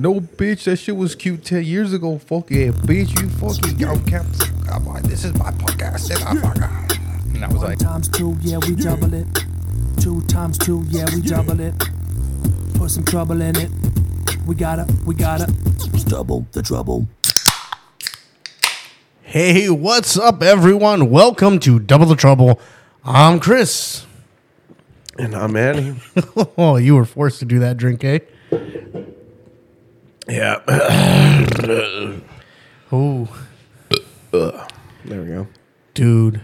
No, bitch, that shit was cute 10 years ago. Fuck yeah, bitch, you fucking yo, caps. I'm like, this is my podcast. And, I'm like, and I was One like, times two, yeah, we double it. Two times two, yeah, we double it. Put some trouble in it. We gotta, we gotta double the trouble. Hey, what's up, everyone? Welcome to Double the Trouble. I'm Chris. and I'm Manny. oh, you were forced to do that drink, eh? Yeah. Oh, There we go. dude,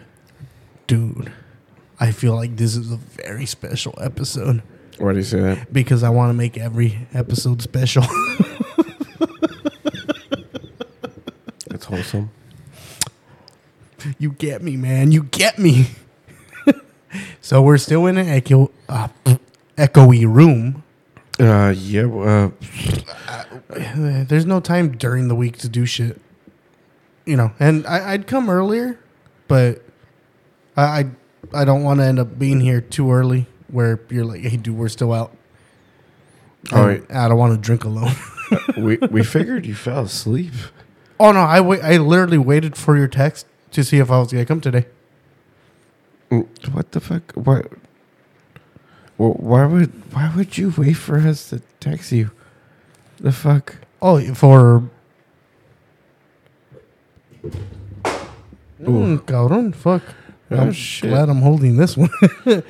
dude. I feel like this is a very special episode Why do you say that? because I want to make every episode special. That's wholesome. you get me, man. You get me. so we're still in an echo, uh, echoey room. Uh, yeah, uh, There's no time during the week to do shit. You know, and I, I'd come earlier, but I I, I don't want to end up being here too early where you're like, hey, dude, we're still out. Oh, And I don't want to drink alone. Uh, we, we figured you fell asleep. oh no, I wait. I literally waited for your text to see if I was gonna come today. What the fuck? Well, why would why would you wait for us to text you? The fuck? Oh, for. Mm, cabrón, fuck. Oh, I'm shit. glad I'm holding this one. no,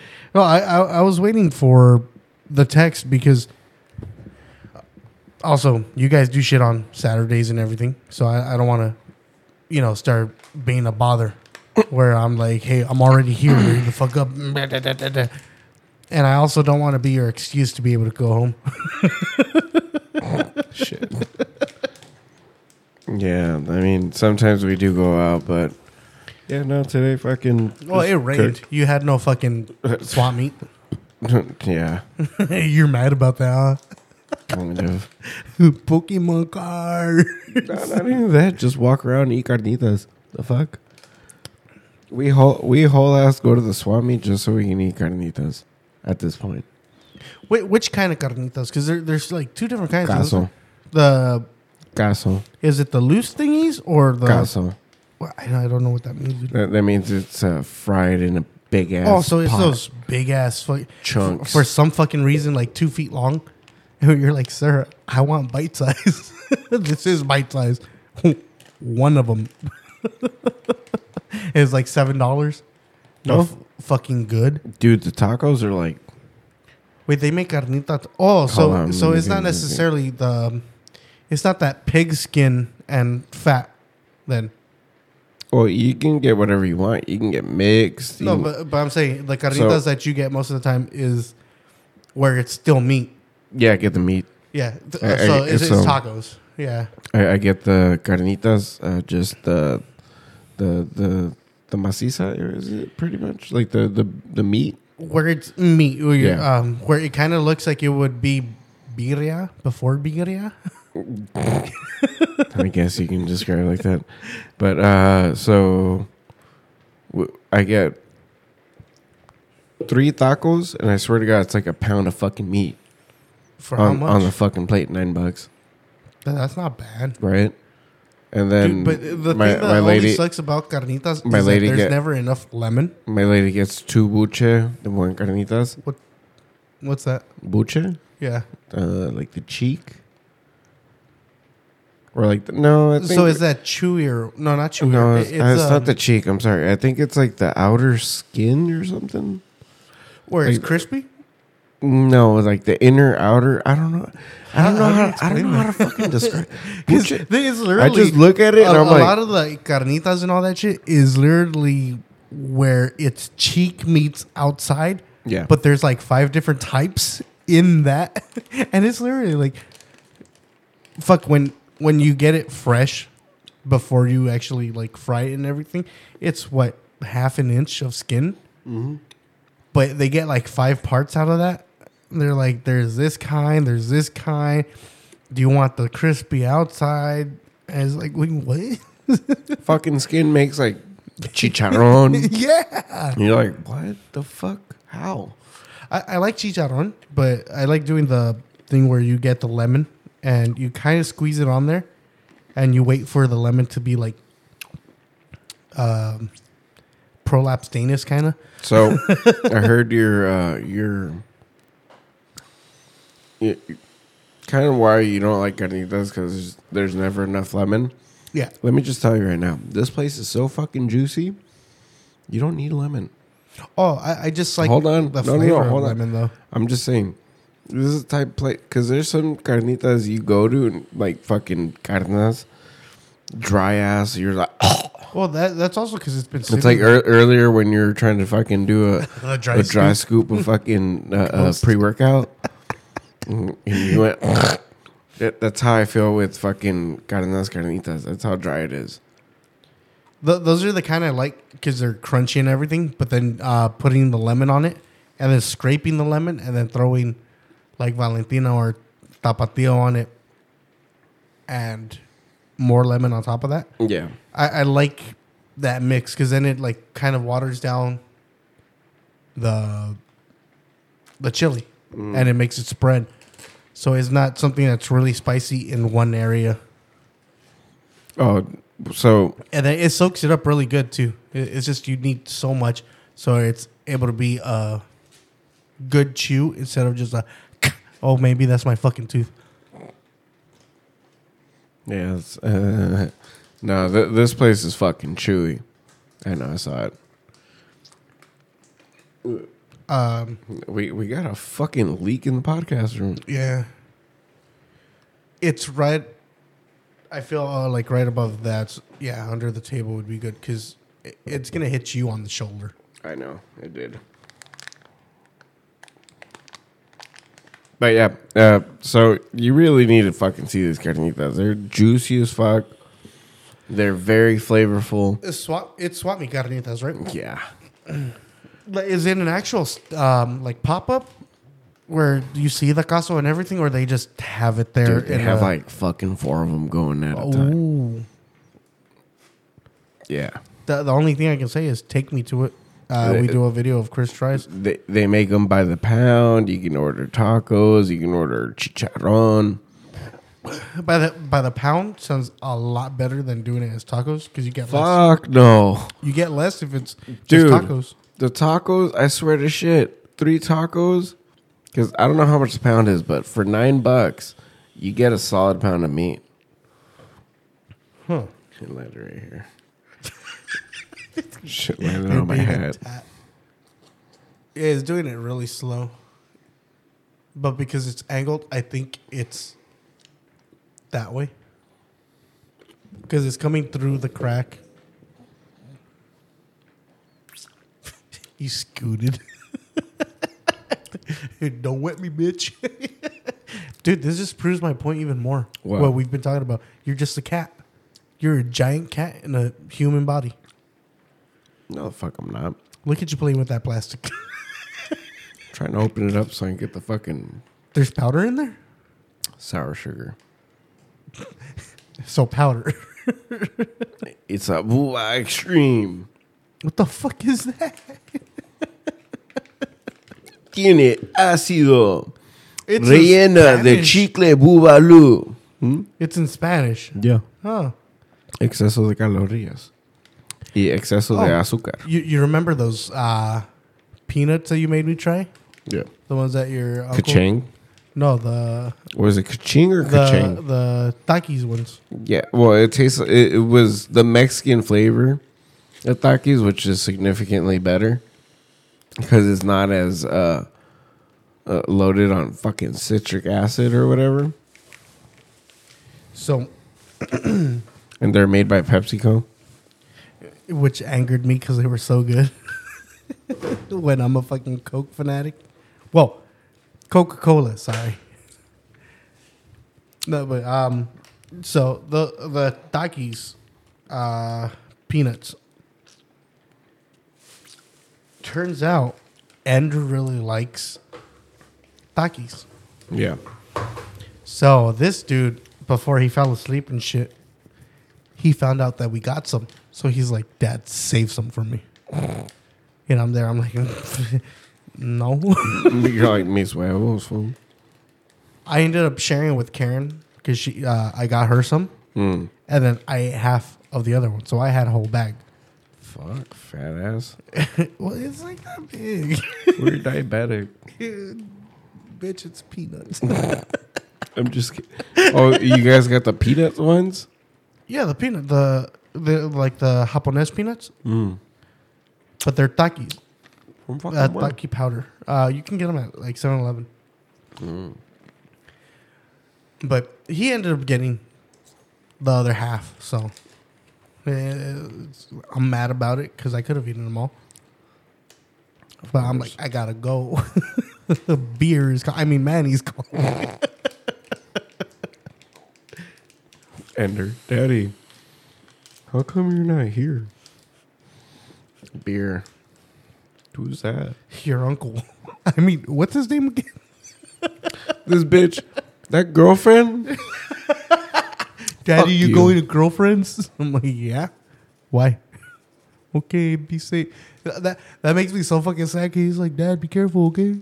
I, I I was waiting for the text because. Also, you guys do shit on Saturdays and everything, so I, I don't want to, you know, start being a bother. Where I'm like, hey, I'm already here. Hurry the fuck up. And I also don't want to be your excuse to be able to go home. Shit. yeah, I mean, sometimes we do go out, but yeah, no, today fucking. Well, it rained. You had no fucking swamp meat. yeah, You're mad about that, huh? kind of. Pokemon card. no, not even that. Just walk around and eat carnitas. The fuck. We whole we whole ass go to the swap meet just so we can eat carnitas. At this point, Wait, which kind of carnitas? Because there, there's like two different kinds. Caso. The caso, is it the loose thingies or the? caso. Well, I, I don't know what that means. That, that means it's uh, fried in a big ass. Oh, so it's pot. those big ass fuck, Chunks. for some fucking reason, like two feet long. And you're like, sir, I want bite size. this is bite size. One of them is like seven dollars. No, f- fucking good. dude. The tacos are like Wait, they make carnitas. Oh, so on, so it's not let me see. necessarily the, it's not that pig skin and fat. Then Well, you can get whatever you want. You can get mixed. no, but but I'm saying the carnitas So- that you get most of the time is where it's still meat. yeah, get the meat. Yeah, th- I- so I- it's, it's tacos. Yeah, I, I get the carnitas, uh, just the the the the maciza. Or is it pretty much like the the the meat? where it's meat. Where, Yeah. um, where it kind of looks like it would be birria before birria. I guess you can describe it like that. But uh, so w- I get three tacos, and I swear to God, it's like a pound of fucking meat For how on, much? on the fucking plate. Nine bucks, That's not bad. right? And then Dude, but the my, thing that my always lady, sucks about carnitas my is lady that there's get- never enough lemon. my lady gets two buche, the one carnitas. What's that? Buche, Yeah. uh, like the cheek, or like no. I think So is that chewier? No, not chewier. no, It- it's, it's um, not the cheek. I'm sorry. I think it's like the outer skin or something. where it's crispy. No, like the inner outer. I don't know. I don't know how how. I don't know how to fucking describe. Because it's I just look at it a, and I'm a like, lot of the carnitas and all that shit is literally where it's cheek meets outside. Yeah. But there's like five different types in that, and it's literally like, fuck when when you get it fresh before you actually like fry it and everything. It's what half an inch of skin, Mm-hmm. but they get like five parts out of that. They're like, there's this kind, there's this kind. Do you want the crispy outside? And it's like, wait, what? fucking skin makes like chicharron. yeah. and you're like, what the fuck? How? I, I like chicharron, but I like doing the thing where you get the lemon and you kind of squeeze it on there, and you wait for the lemon to be like um, prolapse Danish kind of. So I heard your uh, your kind of why you don't like carnitas because there's, there's never enough lemon. Yeah. Let me just tell you right now, this place is so fucking juicy. You don't need lemon. Oh, I, I just like Hold on. the No, no, no, hold on. lemon though. I'm just saying, this is the type of place because there's some carnitas you go to and like fucking carnas, dry ass. You're like, Well, that that's also because it's been. it's like ear earlier when you're trying to fucking do a a dry, a dry scoop. of fucking uh, uh, pre workout, and you went. That, that's how I feel with fucking carnitas carnitas. That's how dry it is. Th- those are the kind I like because they're crunchy and everything. But then uh, putting the lemon on it, and then scraping the lemon, and then throwing like Valentina or Tapatio on it, and more lemon on top of that. Yeah, I, I like that mix because then it like kind of waters down the the chili, mm. and it makes it spread. So it's not something that's really spicy in one area, Oh, so and it soaks it up really good too. It's just you need so much, so it's able to be a good chew instead of just a oh maybe that's my fucking tooth. yeah, it's, uh, no, th- this place is fucking chewy. I know, I saw it. Um, We we got a fucking leak in the podcast room. Yeah. It's right. I feel uh, like right above that. Yeah, under the table would be good because it's gonna hit you on the shoulder. I know it did. But yeah, uh, so you really need to fucking see these carnitas. They're juicy as fuck. They're very flavorful. It's swap. It's swap me carnitas, right? Yeah. Is it an actual um, like pop up where you see the caso and everything, or they just have it there? Dude, they have a- like fucking four of them going at a time. Yeah. The, the only thing I can say is take me to it. Uh, we do a video of Chris tries. They, they make them by the pound. You can order tacos. You can order chicharron. By the by the pound sounds a lot better than doing it as tacos because you get less. Fuck no. You get less if it's just Dude. tacos. The tacos, I swear to shit, three tacos, because I don't know how much the pound is, but for nine bucks, you get a solid pound of meat. Huh. Landed right here. Shit landed on my head. Yeah, it's doing it really slow. But because it's angled, I think it's that way. Because it's coming through the crack. he scooted. Don't wet me, bitch. Dude, this just proves my point even more. What? What we've been talking about. You're just a cat. You're a giant cat in a human body. No, the fuck, I'm not. Look at you playing with that plastic. trying to open it up so I can get the fucking There's powder in there? sour sugar. So powder. It's a Bua Extreme. What the fuck is that? Tiene ácido. It's Rellena in de Spanish. chicle bubalú. Hmm? It's in Spanish. Yeah. Huh. Exceso de calorías. Y exceso de Oh. azúcar. You you remember those uh, peanuts that you made me try? Yeah. The ones that your uncle Kachang. No, the Was it kaching or the kachang? the Takis ones. Yeah. Well, it tastes. It, it was the Mexican flavor of Takis, which is significantly better because it's not as uh, uh, loaded on fucking citric acid or whatever. So And they're made by PepsiCo. Which angered me because they were so good. when I'm a fucking Coke fanatic. Well, Coca Cola. Sorry. No, but um, so the the Takis, uh, peanuts. Turns out, Andrew really likes Takis. Yeah. So this dude, before he fell asleep and shit, he found out that we got some. So he's like, "Dad, save some for me." And I'm there. I'm like, "No." You're like mis huevos, fool. I ended up sharing with Karen because she uh, I got her some, Mm. and then I ate half of the other one, so I had a whole bag. Fuck, fat ass. well, it's like that big, We're diabetic. bitch. It's peanuts. I'm just kidding. Oh, you guys got the peanut ones? yeah, the peanut, the the like the Japonese peanuts, Mm. but they're takis. From fucking uh, where? taki powder. Uh, you can get them at like 7-Eleven. But he ended up getting the other half, so eh, it's- I'm mad about it because I could have eaten them all. But I'm like, I gotta go. The beer is, call- I mean, Manny's calling. Ender, Daddy, how come you're not here? Beer. Who's that? Your uncle. I mean, what's his name again? This bitch. That girlfriend? Daddy, you, you. going to girlfriends? I'm like, yeah. Why? Okay, be safe. That that makes me so fucking sad. He's like, Dad, be careful, okay?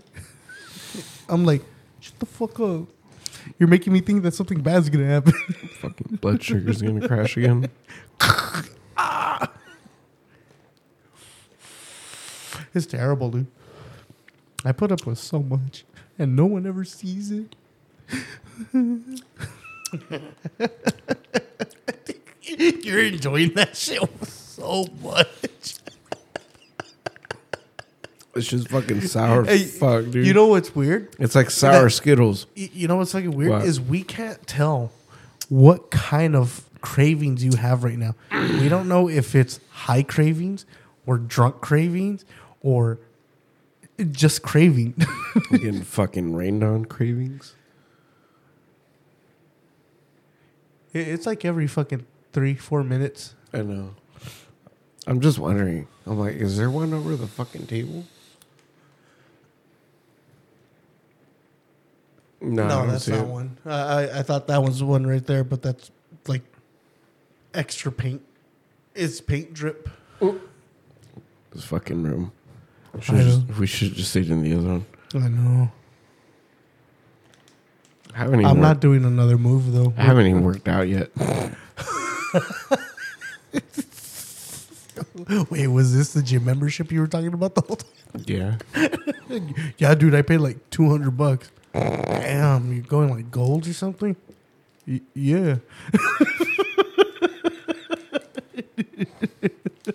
I'm like, shut the fuck up. You're making me think that something bad's gonna happen. Fucking blood sugar's gonna crash again. It's terrible, dude. I put up with so much, and no one ever sees it. You're enjoying that shit so much. It's just fucking sour Hey, fuck, dude. You know what's weird? it's like sour That- Skittles. You know what's fucking weird What? is we can't tell what kind of cravings you have right now. we don't know if it's high cravings or drunk cravings or just craving. Getting fucking rained on cravings. It- it's like every fucking three, four minutes. I know. I'm just wondering. I'm like, is there one over the fucking table? No, I No, don't that's see not it. one. I, I I thought that was one right there, but that's like extra paint. It's paint drip. This fucking room. I Should've just- we should just stayed in the other one. I know. I haven't even I'm worked, not doing another move though. I haven't even worked out yet. Wait, was this the gym membership you were talking about the whole time? Yeah. Yeah, dude, I paid like two hundred bucks. Damn, you're going like gold or something? Y- yeah.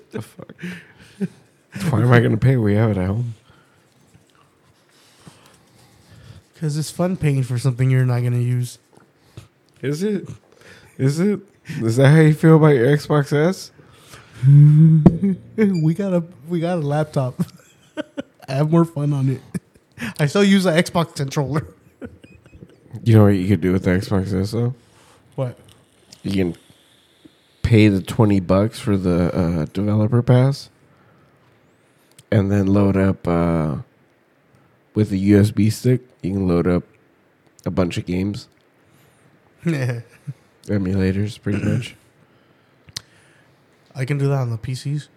the fuck? Why am I going to pay? We have it at home. Because it's fun paying for something you're not gonna use. Is it? Is it? Is that how you feel about your Xbox S? we got a we got a laptop. I have more fun on it. I still use the Xbox controller. You know what you could do with the Xbox S though? What? You can pay the twenty bucks for the uh, developer pass, and then load up uh, with a USB stick. You can load up a bunch of games, emulators, pretty much. I can do that on the PCs.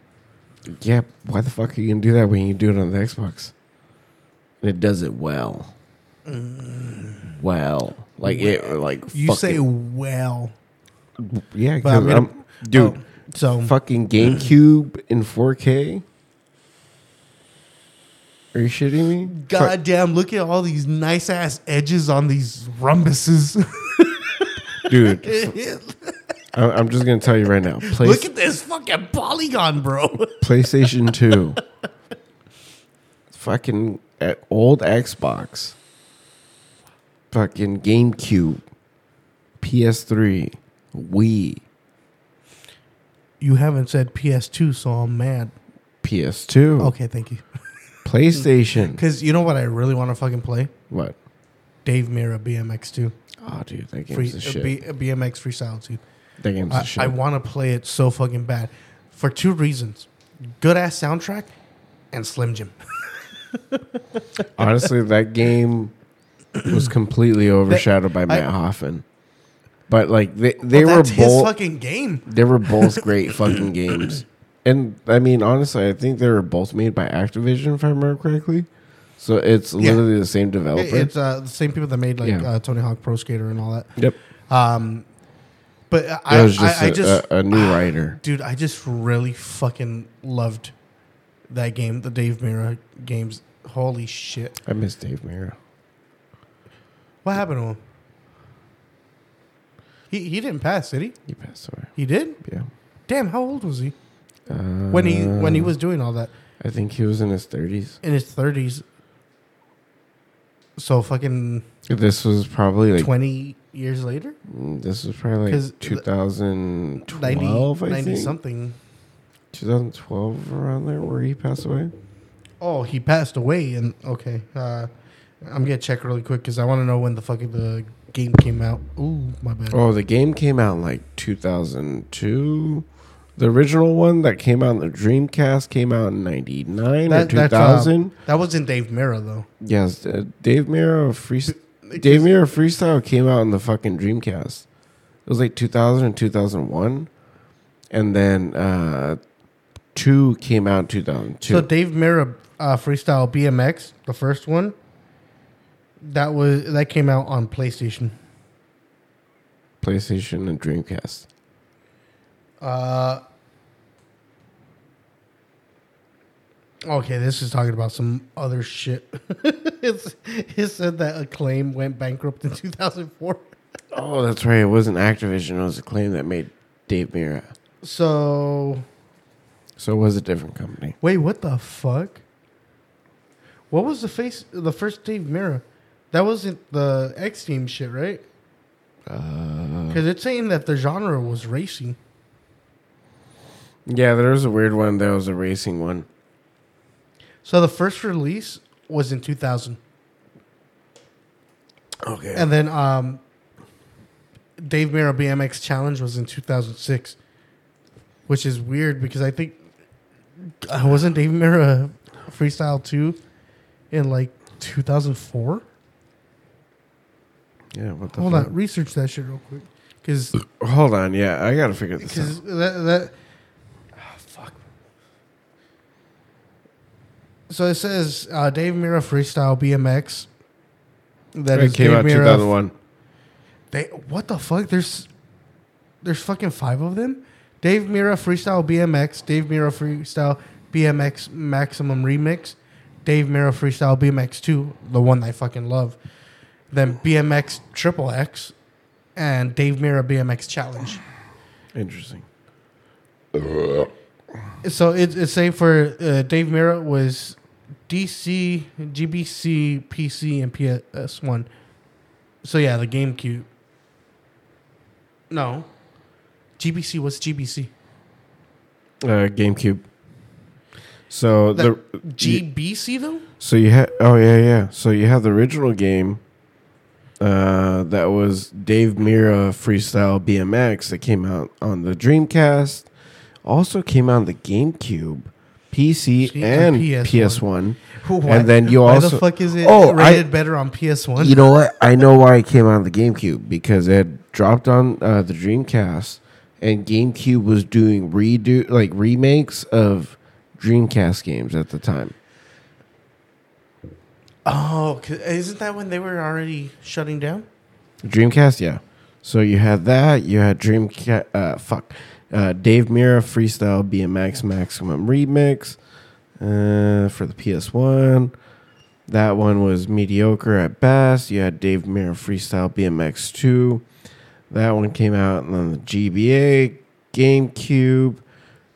Yeah, why the fuck are you gonna do that when you do it on the Xbox? And it does it well. Well, like it, like You fucking- say well, yeah, but I'm 'cause gonna- I'm- dude. oh, so fucking GameCube in 4K. Are you shitting me? goddamn, look at all these nice ass edges on these rhombuses. Dude. I- I'm just gonna tell you right now. Play- look at this fucking polygon, bro. PlayStation 2, fucking uh, old Xbox, fucking GameCube, PS3, Wii, You haven't said PS2, so I'm mad. PS2, Okay, thank you. PlayStation. Because you know what I really want to fucking play? What? Dave Mirra BMX2. Oh, dude, that game's Free, the uh, shit. B, uh, BMX Freestyle 2. that game's the I, shit. I want to play it so fucking bad. For two reasons good ass soundtrack and Slim Jim. Honestly, that game was completely overshadowed by Matt Hoffman. But like they they Well, were both fucking game. they were both great fucking games. And I mean honestly, I think they were both made by Activision if I remember correctly. So it's Yeah. literally the same developer. It- It's uh, the same people that made like Yeah. uh, Tony Hawk Pro Skater and all that. yep. Um, but It I, was just, I, just a, a new writer. dude, I just really fucking loved that game, the Dave Mirra games. Holy shit! I miss Dave Mirra. What happened to him? He he didn't pass, did he? He passed away. He did. Yeah. Damn, how old was he Uh, when he when he was doing all that I think he was in his thirties. in his thirties? So fucking This was probably like twenty years later, mm, this was probably like 2012. 90, I 90 think something. 2012 around there where he passed away. Oh, he passed away, and okay. Uh, I'm gonna check really quick because I want to know when the fucking the game came out. Ooh, my bad. Oh, the game came out in like 2002. The original one that came out in the Dreamcast came out in 99 That- or that's, uh, 2000. That wasn't Dave Mirra though. yes, uh, Dave Mirra free Dave Mirra Freestyle came out in the fucking Dreamcast. It was like 2000 and 2001. And then uh 2 came out in 2002. So Dave Mirra uh, Freestyle BMX, the first one, that was that came out on PlayStation. PlayStation and Dreamcast. Uh, okay, this is talking about some other shit. it's, it said that Acclaim went bankrupt in 2004. Oh, that's right. It wasn't Activision. It was Acclaim that made Dave Mirra. So So it was a different company. wait, what the fuck? What was the face? The first Dave Mirra? That wasn't the X Team shit, right? Uh, Because it's saying that the genre was racing. Yeah, there was a weird one. There was a racing one. So the first release was in 2000. Okay. And then um, Dave Mirra BMX Challenge was in 2006, which is weird because I think I wasn't Dave Mirra Freestyle 2 in like 2004? yeah, what the Hold fuck? on, research that shit real quick because Hold on. Yeah, I got to figure this out. that that ah, fuck. So it says uh, Dave Mirra Freestyle BMX. That It is came Dave out Mirra 2001. They what the fuck? There's there's fucking five of them. Dave Mirra Freestyle BMX, Dave Mirra Freestyle BMX Maximum Remix, Dave Mirra Freestyle BMX 2, the one I fucking love. Then BMX Triple X and Dave Mirra BMX Challenge. Interesting. So it, it's saying for uh, Dave Mirra was DC, GBC, PC, and PS1. So yeah, the GameCube. No. GBC What's GBC. Uh, GameCube. So the, The GBC though? so you had oh yeah yeah so you have the original game. Uh, that was Dave Mirra Freestyle BMX that came out on the Dreamcast. Also came out on the GameCube, PC, See, and and PS1. And then you why also the fuck is it Oh, I- rated better on PS1? You know what? I know why it came out on the GameCube because it had dropped on uh, the Dreamcast, and GameCube was doing redo like remakes of Dreamcast games at the time. oh, isn't that when they were already shutting down? Dreamcast, yeah. So you had that. You had Dreamcast. Uh, fuck. Uh, Dave Mirra Freestyle BMX Maximum Remix uh, for the PS1. That one was mediocre at best. You had Dave Mirra Freestyle BMX 2. That one came out on the GBA, GameCube.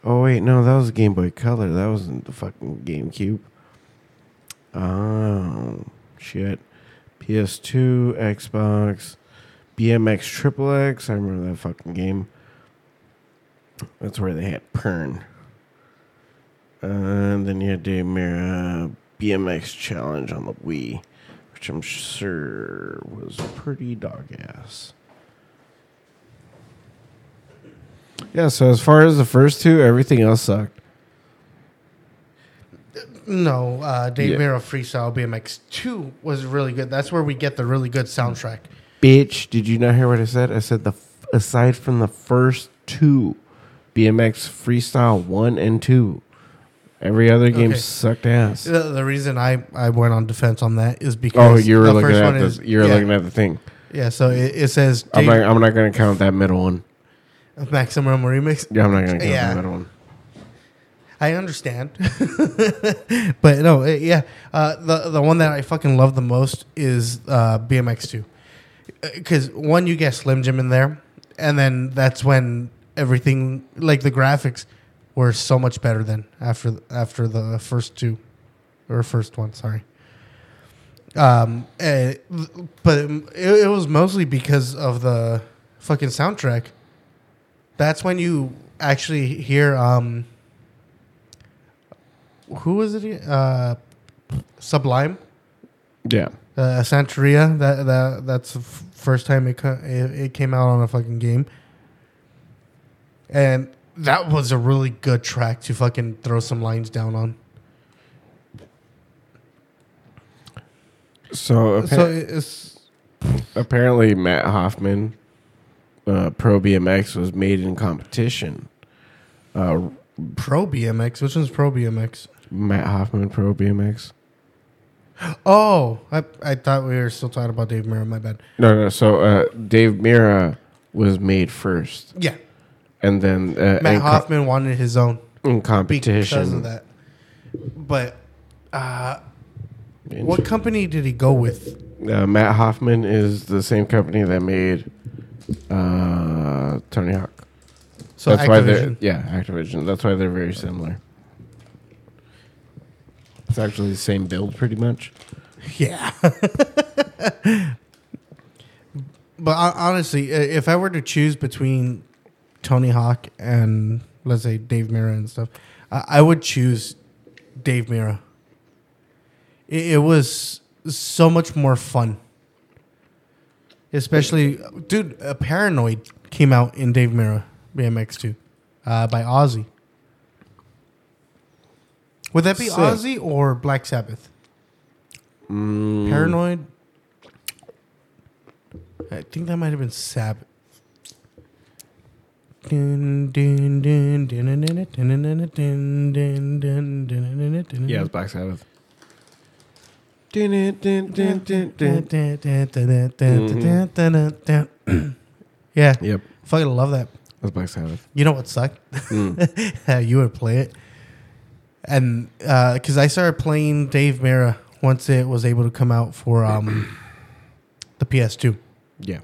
Oh, wait, no, that was Game Boy Color. That wasn't the fucking GameCube. Oh, shit. PS2, Xbox, BMX Triple X. I remember that fucking game. That's where they had Pern. And then you had the Mirra BMX Challenge on the Wii, which I'm sure was pretty dog ass. Yeah, so as far as the first two, everything else sucked. No, uh, Dave Yeah. Mirra Freestyle BMX 2 was really good. That's where we get the really good soundtrack. Bitch, did you not hear what I said? I said the f- aside from the first two, BMX Freestyle one and two, every other game Okay. sucked ass. The, the reason I, I went on defense on that is because Oh, you were the looking first at one the is- you were yeah. looking at the thing. Yeah, so it, it says I'm not, I'm not gonna count that middle one. Maximum Remix. Yeah, I'm not gonna count Yeah. the middle one. I understand, but no, eh, yeah. Uh, the the one that I fucking love the most is uh, BMX two, because one you get Slim Jim in there, and then that's when everything like the graphics were so much better than after after the first two, or first one. Sorry. Um, eh, but it, it was mostly because of the fucking soundtrack. That's when you actually hear um who was it? Uh, Sublime, Yeah. uh, Santeria. That that that's the f- first time it, it it came out on a fucking game, and that was a really good track to fucking throw some lines down on. So, appa- So it's apparently Matt Hoffman, uh, Pro BMX was made in competition. Uh, Pro BMX. Which one's Pro BMX? Matt Hoffman Pro BMX. Oh, I I thought we were still talking about Dave Mirra. My bad. No, no. So uh, Dave Mirra was made first, Yeah, and then uh, Matt co- Hoffman wanted his own in because competition. of that. But uh, what company did he go with? Uh, Matt Hoffman is the same company that made uh, Tony Hawk. So That's why they're Activision. yeah Activision. That's why they're very similar. It's actually the same build, pretty much. Yeah. but honestly, if I were to choose between Tony Hawk and let's say Dave Mirra and stuff, I, I would choose Dave Mirra. It, it was so much more fun. Especially, dude, uh, Paranoid came out in Dave Mirra BMX 2 uh, by Ozzy. Would that be Sick. Ozzy or Black Sabbath? Mm, Paranoid. I think that might have been Sabbath. Yeah, it's Black Sabbath. Dun. Yeah, Yep, fucking love that. that's Black Sabbath. You know what sucked? Mm. you would play it, and because I started playing Dave Mirra once it was able to come out for um, the PS2. Yeah.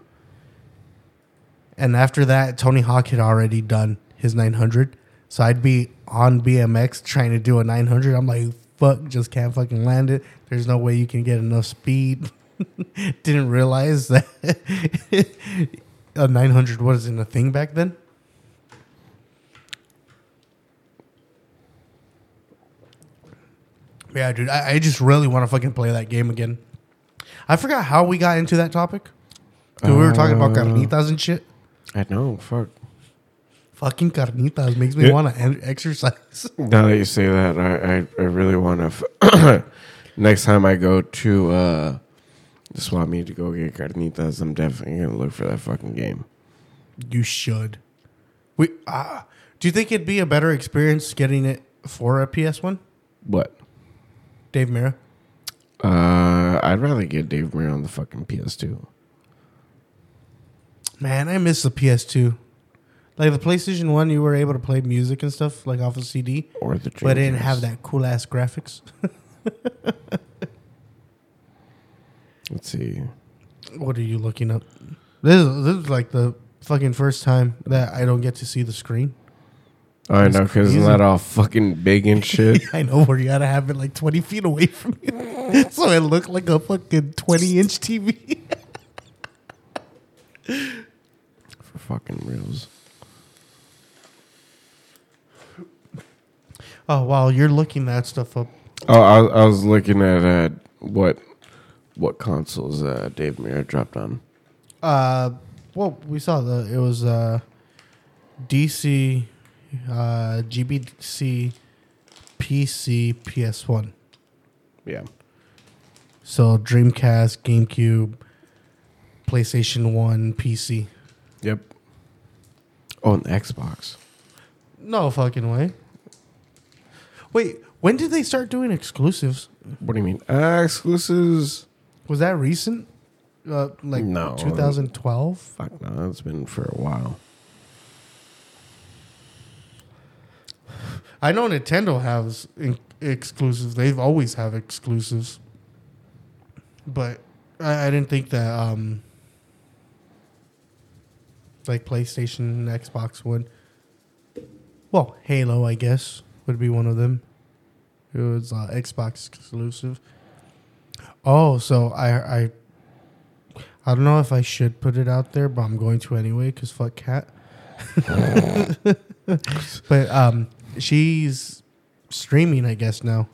And after that, Tony Hawk had already done his 900. So I'd be on BMX trying to do a 900. I'm like, fuck, just can't fucking land it. There's no way you can get enough speed. Didn't realize that a 900 wasn't a thing back then. Yeah, dude, I, I just really want to fucking play that game again. I forgot how we got into that topic. Dude, we were talking about Uh, carnitas and shit. I know. Fuck. Fucking carnitas makes me Yeah. want to exercise. Now that you say that, I I, I really want to. F- next time I go to uh, the swap meet to go get carnitas, I'm definitely gonna look for that fucking game. you should. We uh, do you think it'd be a better experience getting it for a PS One, What? Dave Mirra? Uh, I'd rather get Dave Mirra on the fucking PS2. Man, I miss the PS2. Like the PlayStation One, you were able to play music and stuff like off a CD, Or the but it didn't have that cool ass graphics. Let's see. what are you looking up? This is, this is like the fucking first time that I don't get to see the screen. Oh, I know because it's crazy. not all fucking big and shit. I know where you gotta have it like 20 feet away from you. so it looked like a fucking 20 inch TV. Fucking reals. oh, while you're looking that stuff up. Oh, I, was- I was looking at uh, what what consoles uh, Dave Mirra dropped on. Uh, well, we saw the, it was uh, DC, uh, GBC, PC, PS1. Yeah. So Dreamcast, GameCube, PlayStation 1, PC. Yep. Oh, and Xbox. No fucking way. Wait, when did they start doing exclusives? What do you mean? Uh, exclusives. Was that recent? Uh, like No. 2012. Fuck no, it's been for a while. I know Nintendo has in- exclusives. They've always have exclusives, but I, I didn't think that um, like PlayStation, and Xbox would. Well, Halo, I guess, would be one of them. It was uh, Xbox exclusive. Oh, so I I I don't know if I should put it out there, but I'm going to anyway because fuck cat. but um, she's streaming, I guess now,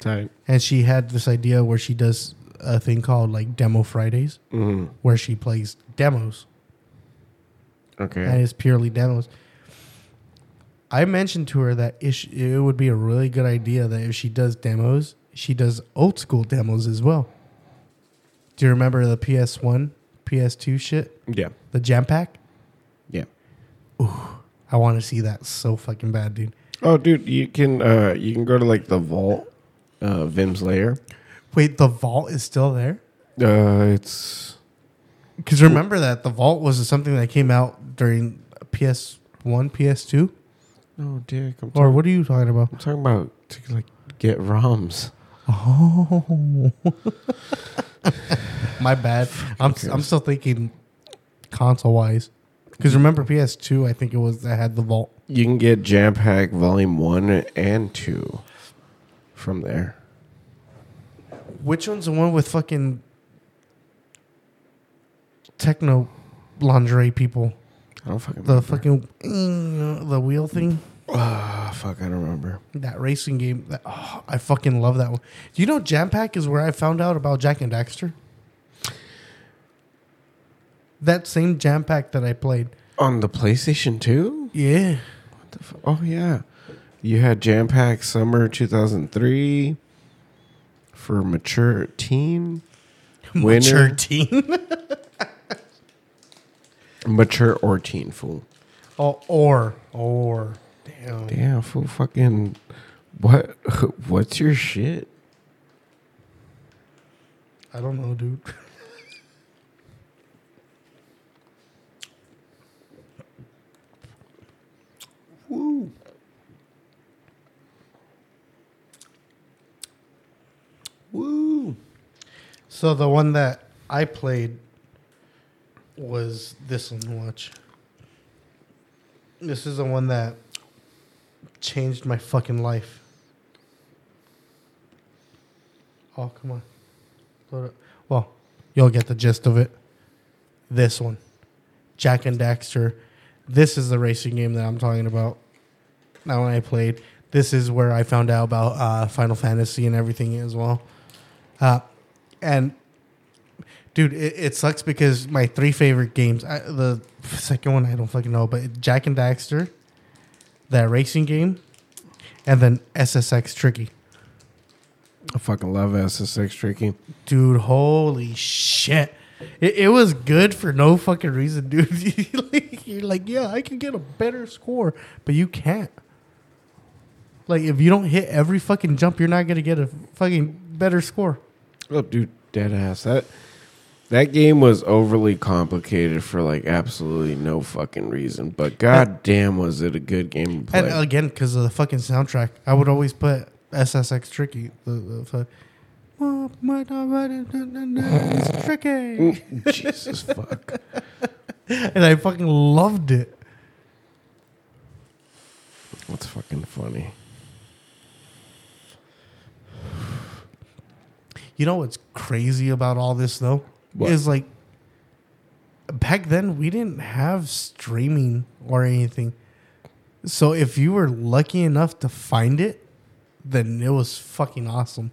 Tight. and she had this idea where she does a thing called like Demo Fridays, Mm. where she plays demos, and Okay. it's purely demos. I mentioned to her that ish, it would be a really good idea that if she does demos, she does old school demos as well. Do you remember the PS1, PS2 shit? Yeah. The jam pack? Yeah. Ooh, I want to see that so fucking bad, dude. Oh, dude, you can uh you can go to like the vault, uh Vimm's lair. Wait, the vault is still there? Uh, it's Because remember that the vault was something that came out during PS1, PS2? oh, dick. I'm, Or talking, what are you talking about? I'm talking about to like get ROMs. Oh. My bad. I'm. I'm still thinking console wise. Because remember PS2, I think it was that had the vault. You can get Jam Pack Volume One and Two from there. Which one's the one with fucking techno lingerie people? I don't fucking The remember. fucking mm, the wheel thing? Ah, fuck, I don't remember. That racing game. That, oh, I fucking love that one. Do you know Jam Pack is where I found out about Jak and Daxter? That same Jam Pack that I played. On the PlayStation Two? Yeah. What the fu- Oh yeah, you had Jam Pack Summer 2003 for mature teen, Mature teen. mature or teen fool. oh, or. Or. Damn. Damn, fool, fucking what? What's your shit? I don't know, dude. Woo. Woo. So the one that I played was this one. Watch. This is the one that changed my fucking life. Oh come on. Well, you'll get the gist of it. This one, Jak and Daxter. This is the racing game that I'm talking about. Now, when I played, this is where I found out about uh, Final Fantasy and everything as well. Uh, and dude, it, it sucks because my three favorite games, I, the second one I don't fucking know, but Jak and Daxter, that racing game, and then SSX Tricky. I fucking love SSX Tricky. Dude, holy shit. It, it was good for no fucking reason, dude. You're like- yeah, I can get a better score, but you can't. Like, if you don't hit every fucking jump, you're not gonna get a fucking better score. Oh, dude, dead ass. That that game was overly complicated for like absolutely no fucking reason. But god damn, was it a good game to play? And again, because of the fucking soundtrack, I would always put SSX Tricky. The, the, God, it's tricky. Jesus fuck. and I fucking loved it. What's fucking funny? You know what's crazy about all this though? What? Is like back then we didn't have streaming or anything. So if you were lucky enough to find it, then it was fucking awesome.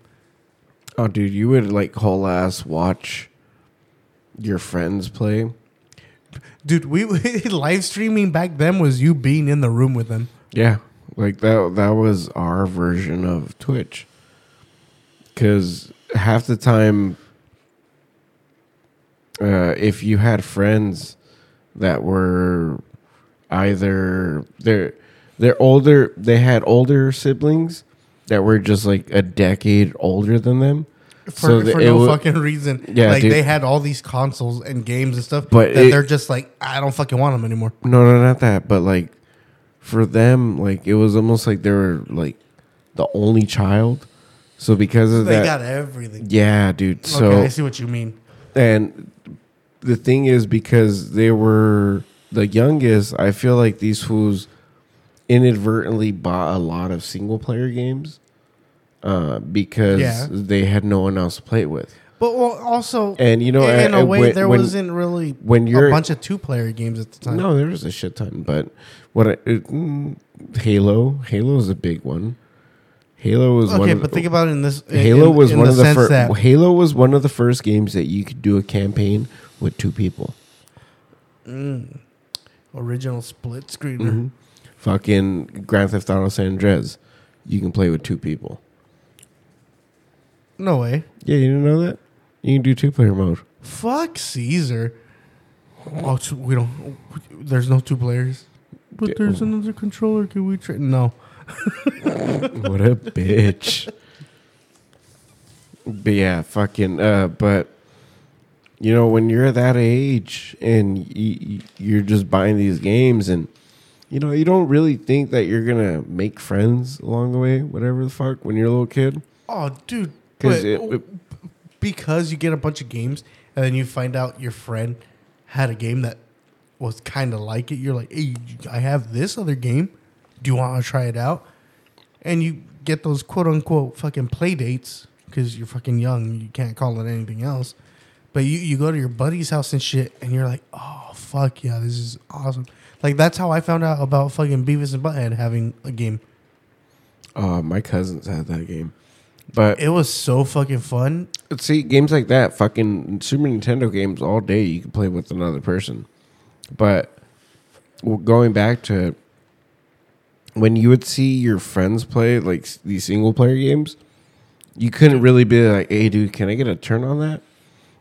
Oh, dude, you would like whole ass watch your friends play. Dude, we live streaming back then was you being in the room with them. Yeah, like that. That was our version of Twitch. Because half the time, uh, if you had friends that were either they're they're older, they had older siblings that were just like a decade older than them. for, So for no wa- fucking reason. Yeah, like dude. they had all these consoles and games and stuff, But that it- they're just like, I don't fucking want them anymore. No, no, not that. But like for them, like it was almost like they were like the only child. So because of They that, they got everything. yeah, dude. So okay, I see what you mean. and the thing is because they were the youngest, I feel like these fools inadvertently bought a lot of single player games uh, because Yeah. they had no one else to play it with. But well, also, And you know, in a way, when- there when- wasn't really when you're- a bunch of two player games at the time. No, there was a shit ton, but what I, it, mm, Halo, Halo is a big one. Halo was one Okay, of but think about it in this. Halo in- was in one of the first. Halo was one of the first games that you could do a campaign with two people. original split screener. Mm-hmm. Fucking Grand Theft Auto San Andreas, you can play with two people. No way. Yeah, you didn't know that? You can do two player mode. Fuck Caesar. Oh, so we don't. There's no two players. But there's another controller. Can we trade? No. what a bitch. But yeah, fucking. Uh, but you know, when you're that age and you, you're just buying these games, and you know, you don't really think that you're gonna make friends along the way, whatever the fuck, when you're a little kid. Oh, dude. 'Cause But it- it- because you get a bunch of games and then you find out your friend had a game that was kind of like it. You're like, hey, I have this other game. Do you want to try it out? And you get those quote unquote fucking play dates because you're fucking young. You can't call it anything else. But you, you go to your buddy's house and shit, and you're like, oh, fuck yeah, this is awesome. Like, that's how I found out about fucking Beavis and Butthead having a game. Uh, my cousins had that game, but It was so fucking fun. see, games like that, fucking Super Nintendo games all day, you can play with another person. But well, going back to when you would see your friends play like s- these single player games, you couldn't really be like, "Hey, dude, can I get a turn on that?"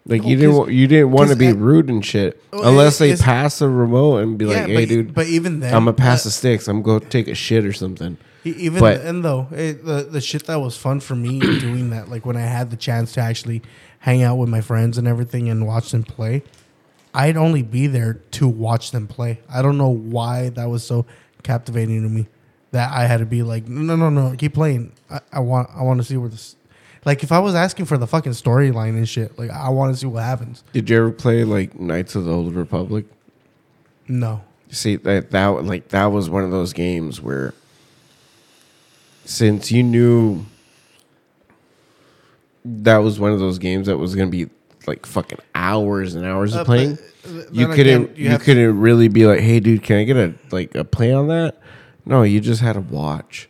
Like you didn't, wa- you didn't want to 'cause be rude and shit, Well, unless it- they it's- pass the remote and be like, "Hey, but, dude, But even then, I'm gonna pass the sticks. I'm gonna go take a shit or something." e- Even but- then, though, it, the the shit that was fun for me doing that, like when I had the chance to actually hang out with my friends and everything and watch them play, I'd only be there to watch them play. I don't know why that was so captivating to me that I had to be like, no, no, no, keep playing. I, I want, I want to see where this. Like if I was asking for the fucking storyline and shit, like I want to see what happens. Did you ever play like Knights of the Old Republic? No, See that that like that was one of those games where since you knew that was one of those games that was gonna be like fucking hours and hours Uh, of playing, but, uh, you then couldn't again, you, have to- couldn't really be like, hey dude, can I get a like a play on that? No, you just had to watch.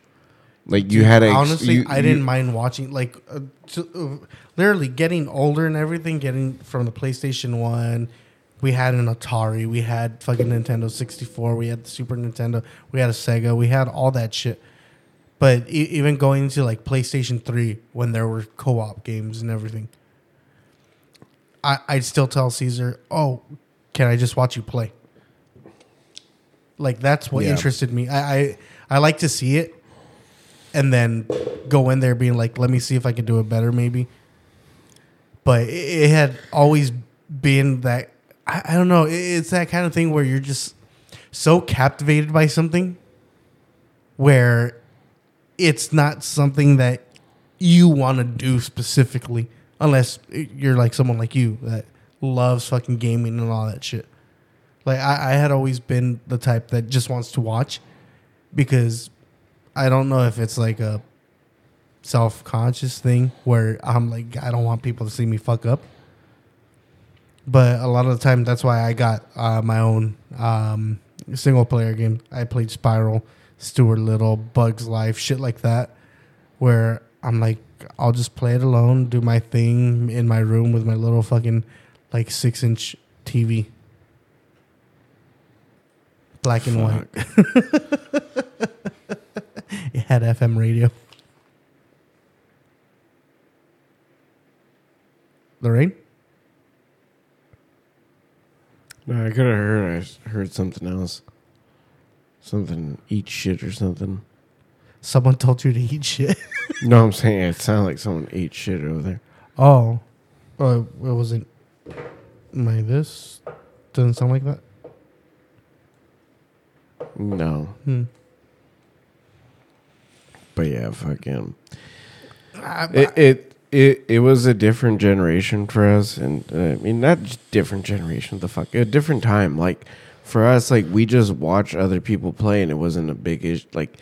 Like you had ex- honestly you- i didn't mind watching like uh, to, uh, literally getting older and everything getting from the playstation 1 we had an atari we had fucking nintendo 64 we had the super nintendo we had a sega we had all that shit. But e- even going into like playstation 3 when there were co-op games and everything I, i'd still tell caesar oh can i just watch you play? Like that's what Yeah. interested me. I, I i like to see it and then go in there being like, let me see if I can do it better, maybe. But it, had always been that I, don't know. it- it's that kind of thing where you're just so captivated by something where it's not something that you want to do specifically, unless you're like someone like you that loves fucking gaming and all that shit. Like I, I had always been the type that just wants to watch because I don't know if it's like a self conscious thing where I'm like I don't want people to see me fuck up. But a lot of the time that's why I got uh, my own um, single player game. I played Spyro, Stuart Little, Bugs Life, shit like that, where I'm like I'll just play it alone, do my thing in my room with my little fucking like six inch TV. Black and white. Had FM radio. Lorraine? No, I could have heard. I heard something else. Something eat shit or something. Someone told you to eat shit. No, I'm saying it sounded like someone ate shit over there. Oh, oh, it wasn't. My this doesn't sound like that. No. Hmm. But yeah, fucking. I, It, it it it was a different generation for us, and uh, I mean not different generation. The fuck, a different time. Like for us, like we just watched other people play, and it wasn't a big issue. Like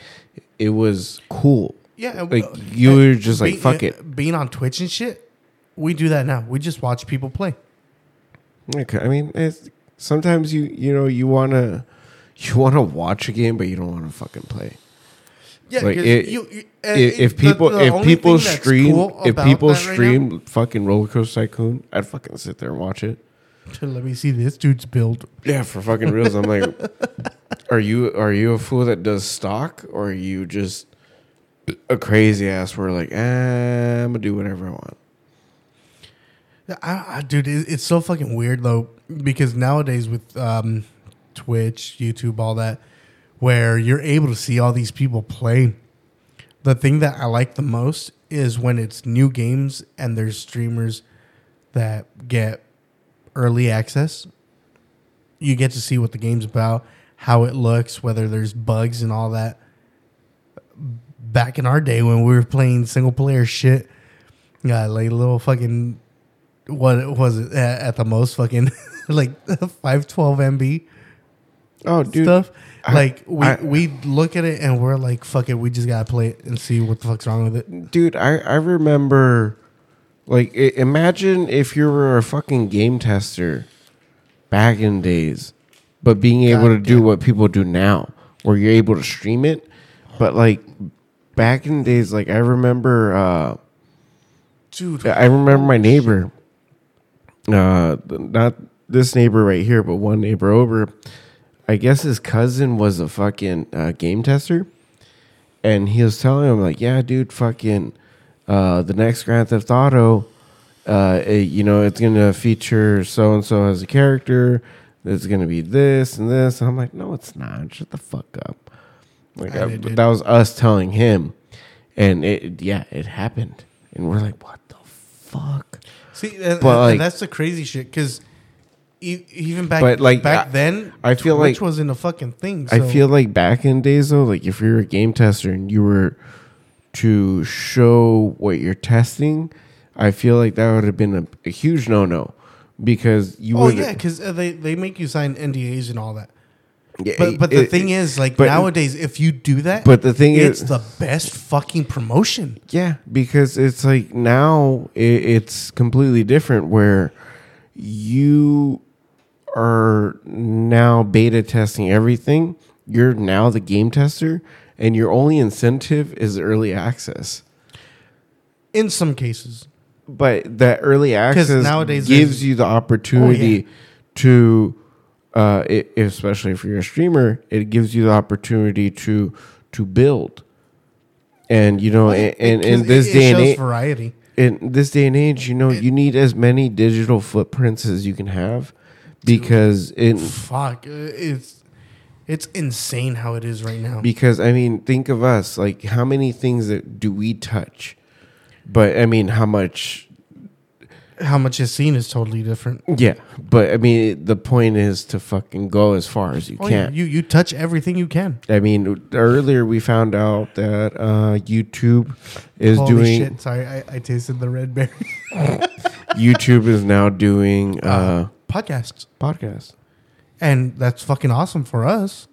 it was cool. yeah, Like uh, you were just like being- fuck it. Being on Twitch and shit, we do that now. We just watch people play. Okay, I mean, it's, sometimes you you know you wanna you wanna watch a game, but you don't want to fucking play. Yeah, Like, it- you, you- if, if people the if people stream cool if people that right stream fucking Roller Coaster Tycoon, I'd fucking sit there and watch it. let me see this dude's build. Yeah, for fucking reals. I'm like, are you are you a fool that does stock, or are you just a crazy ass? Where like, eh, I'm gonna do whatever I want. I, I, dude, it, it's so fucking weird though because nowadays with um, Twitch, YouTube, all that, where you're able to see all these people play. The thing that I like the most is when it's new games and there's streamers that get early access. You get to see what the game's about, how it looks, whether there's bugs and all that. Back in our day when we were playing single player shit, yeah, like little fucking what was it at, the most fucking like 512 MB Oh, dude, stuff. I- like we I- we look at it and we're like, fuck it, we just gotta play it and see what the fuck's wrong with it. dude, I I remember, like, imagine if you were a fucking game tester back in days, but being able to do what people do now, where you're able to stream it, but like back in days, like I remember. uh Dude, I remember my neighbor, uh, not this neighbor right here, but one neighbor over. I guess his cousin was a fucking uh, game tester, and he was telling him like, "Yeah, dude, fucking, uh, the next Grand Theft Auto, uh, it- you know, it's gonna feature so and so as a character. It's gonna be this and this." And I'm like, "No, it's not. Shut the fuck up." Like And I- that was us telling him, and it yeah, it happened, and we're like, "What the fuck?" see, and, and like- that's the crazy shit because even back But, like, back I- then, I feel Twitch like- wasn't a fucking thing. I feel like back in days though, like if you're a game tester and you were to show what you're testing, I feel like that would have been a, a huge no no because you Oh yeah, because uh, they they make you sign NDAs and all that. Yeah, But but the it- thing is, like but- nowadays, if you do that, But the thing it's is- the best fucking promotion. Yeah, because it's like now it, it's completely different where you are now beta testing everything. You're now the game tester, and your only incentive is early access. In some cases, But that early access nowadays gives you the opportunity Oh, to, uh, i especially if you're a streamer, it gives you the opportunity to to build. And you know, and, in this it- it day and age, variety. in this day and age, you know, you need as many digital footprints as you can have because in Fuck, uh, it's it's insane how it is right now. because I mean, think of us like how many things that do we touch, but I mean, how much? how much is seen is totally different. Yeah, but I mean, the point is to fucking go as far as you Oh, yeah, can. you you touch everything you can. I mean, earlier we found out that uh, YouTube is Holy doing shit! Sorry, I, I tasted the red berry. YouTube is now doing uh, Podcasts, podcasts. and that's fucking awesome for us.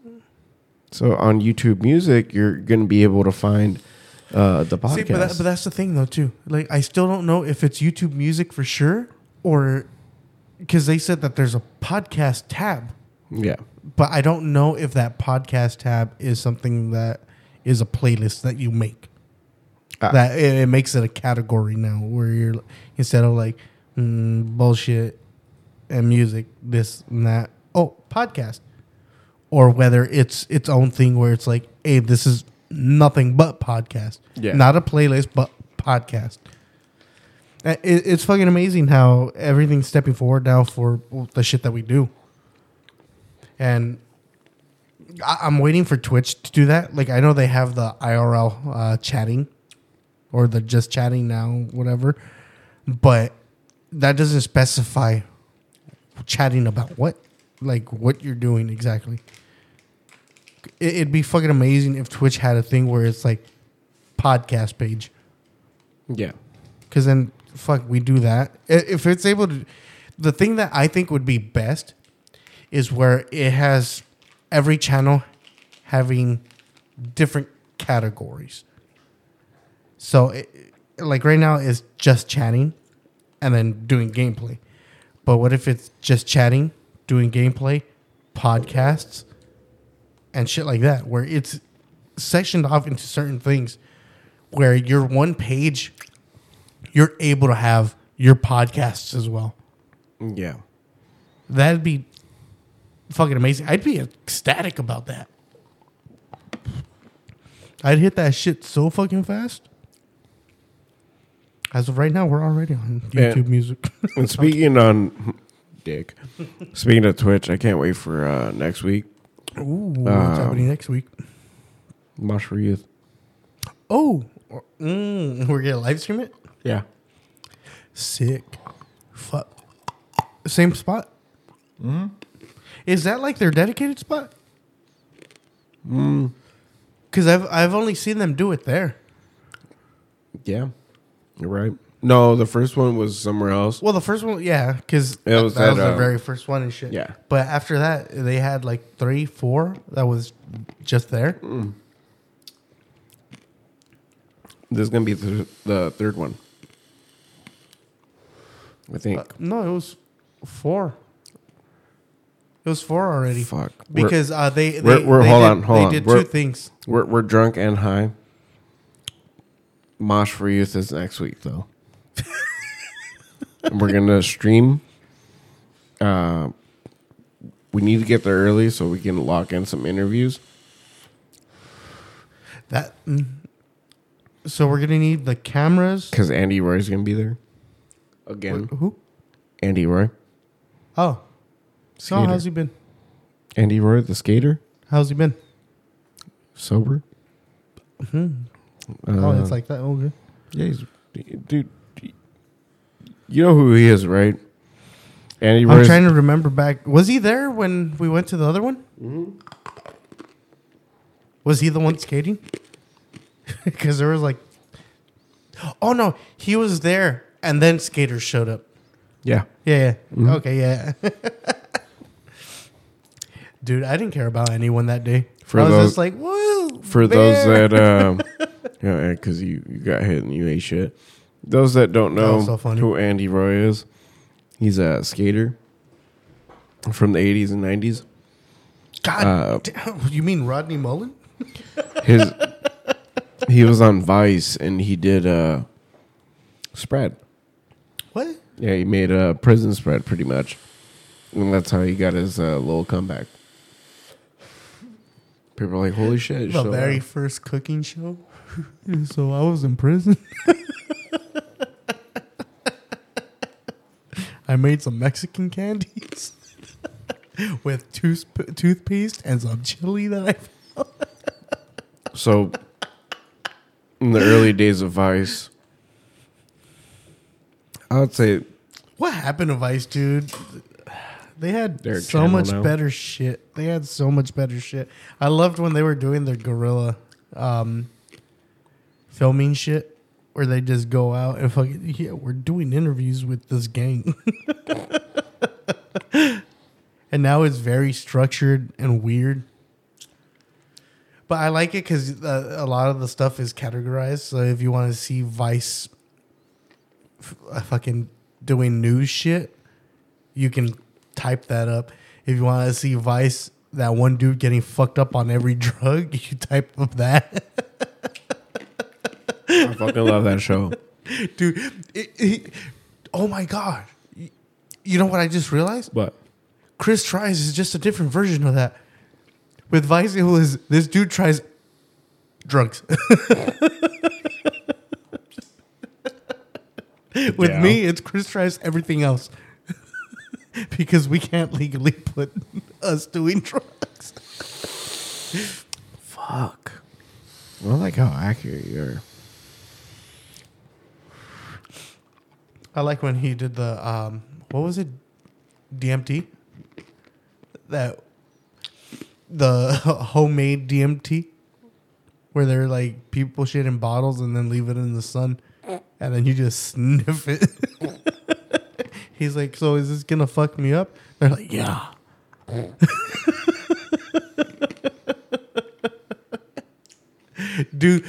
So on YouTube Music, you're going to be able to find uh, the podcast. See, but, that, but that's the thing though too. Like, I still don't know if it's YouTube Music for sure, or because they said that there's a podcast tab, yeah, but I don't know if that podcast tab is something that is a playlist that you make. Ah. that it, it makes it a category now, where you're instead of like mm, bullshit and music, this and that. Oh, podcast, or whether it's its own thing where it's like, hey, this is nothing but podcast, Yeah. not a playlist, but podcast. It, it's fucking amazing how everything's stepping forward now for the shit that we do. And I, I'm waiting for Twitch to do that. Like I know they have the IRL uh, chatting, or the just chatting now, whatever. but that doesn't specify chatting about what, like what you're doing exactly. It, it'd be fucking amazing if Twitch had a thing where it's like podcast page. Yeah. Because then, fuck, we do that. If it's able to, the thing that I think would be best is where it has every channel having different categories. So, it, like right now, it's just chatting and then doing gameplay. But what if it's just chatting, doing gameplay, podcasts, and shit like that, where it's sectioned off into certain things where your one page you're able to have your podcasts as well. Yeah. That'd be fucking amazing. I'd be ecstatic about that. I'd hit that shit so fucking fast. As of right now, we're already on. YouTube Music. And speaking on Dick, speaking of Twitch, I can't wait for uh, next week. Ooh, what's Um, happening next week? Mosh for Youth. Oh, mm, we're gonna live stream it. Yeah. Sick. Fuck. Same spot. Is that like their dedicated spot? Mhm. Because I've I've only seen them do it there. Yeah. Right. No, the first one was somewhere else. Well, the first one, yeah, because that was was, at, the uh, very first one and shit. yeah. But after that, they had like three, four that was just there. This is gonna be the, the third one. I think. Uh, no, it was four. It was four already. Fuck. We're- Because uh, they, they, we're- we're- they hold did, on, hold they on. did We're- two things. We're we're drunk and high. Mosh for Youth is next week though. and we're gonna stream. Uh, we need to get there early so we can lock in some interviews. That. mm. So we're gonna need the cameras. Because Andy Roy's gonna be there again. Who? Andy Roy, Oh, so Skater. how's he been? Andy Roy, the skater, How's he been? sober. Oh, Uh, it's like that. Okay. Yeah, he's, dude. You know who he is, right? Andy I'm Roy. trying to remember back. Was he there when we went to the other one? Mm-hmm. Was he the one skating? Because there was like, oh no, he was there, and then skaters showed up. Yeah, Yeah, yeah. Mm-hmm. Okay, yeah. Dude, I didn't care about anyone that day. For I was those- just like, woo. for those that um yeah because you, you got hit and you ate shit those that don't know so who andy roy is he's a skater from the 80s and 90s God, uh, damn, you mean Rodney Mullen? his he was on vice and he did uh spread What? yeah he made a prison spread pretty much and that's how he got his uh, little comeback people are like holy shit The so, very first cooking show. so I was in prison. I made some Mexican candies with tooth toothpaste and some chili that I. Found. so, in the early days of Vice, I would say What happened to Vice, dude? They had Their so much now. better shit. They had so much better shit. I loved when they were doing their guerrilla um, filming shit, where they just go out and fucking yeah, we're doing interviews with this gang. and now it's very structured and weird. But I like it because uh, a lot of the stuff is categorized. So if you want to see Vice f- uh, fucking doing news shit, you can type that up. If you want to see Vice, that one dude getting fucked up on every drug, you type up that. I fucking love that show. dude, it, it- oh my God. You- know what I just realized? But Chris tries is just a different version of that. With Vice, it was this dude tries drugs. With Yeah. me, it's Chris tries everything else. because we can't legally put us doing drugs. fuck. I like how accurate you are. I like when he did the um, what was it, DMT? That the homemade DMT, where they're like people shit in bottles and then leave it in the sun, and then you just sniff it. He's like, so is this gonna fuck me up? They're like, yeah. Dude,